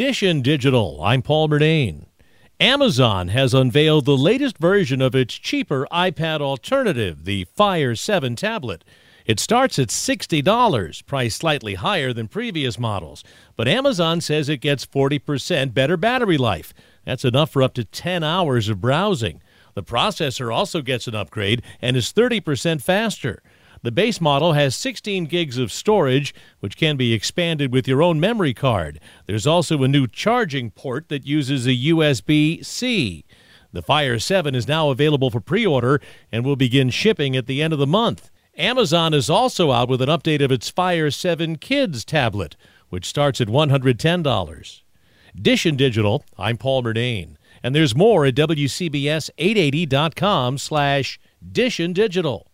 Dishin Digital, I'm Paul Murnane. Amazon has unveiled the latest version of its cheaper iPad alternative, the Fire 7 tablet. It starts at $60, priced slightly higher than previous models, but Amazon says it gets 40% better battery life. That's enough for up to 10 hours of browsing. The processor also gets an upgrade and is 30% faster. The base model has 16 gigs of storage, which can be expanded with your own memory card. There's also a new charging port that uses a USB C. The Fire 7 is now available for pre order and will begin shipping at the end of the month. Amazon is also out with an update of its Fire 7 Kids tablet, which starts at $110. Dishin Digital, I'm Paul Murnane, and there's more at WCBS880.com slash Dishin Digital.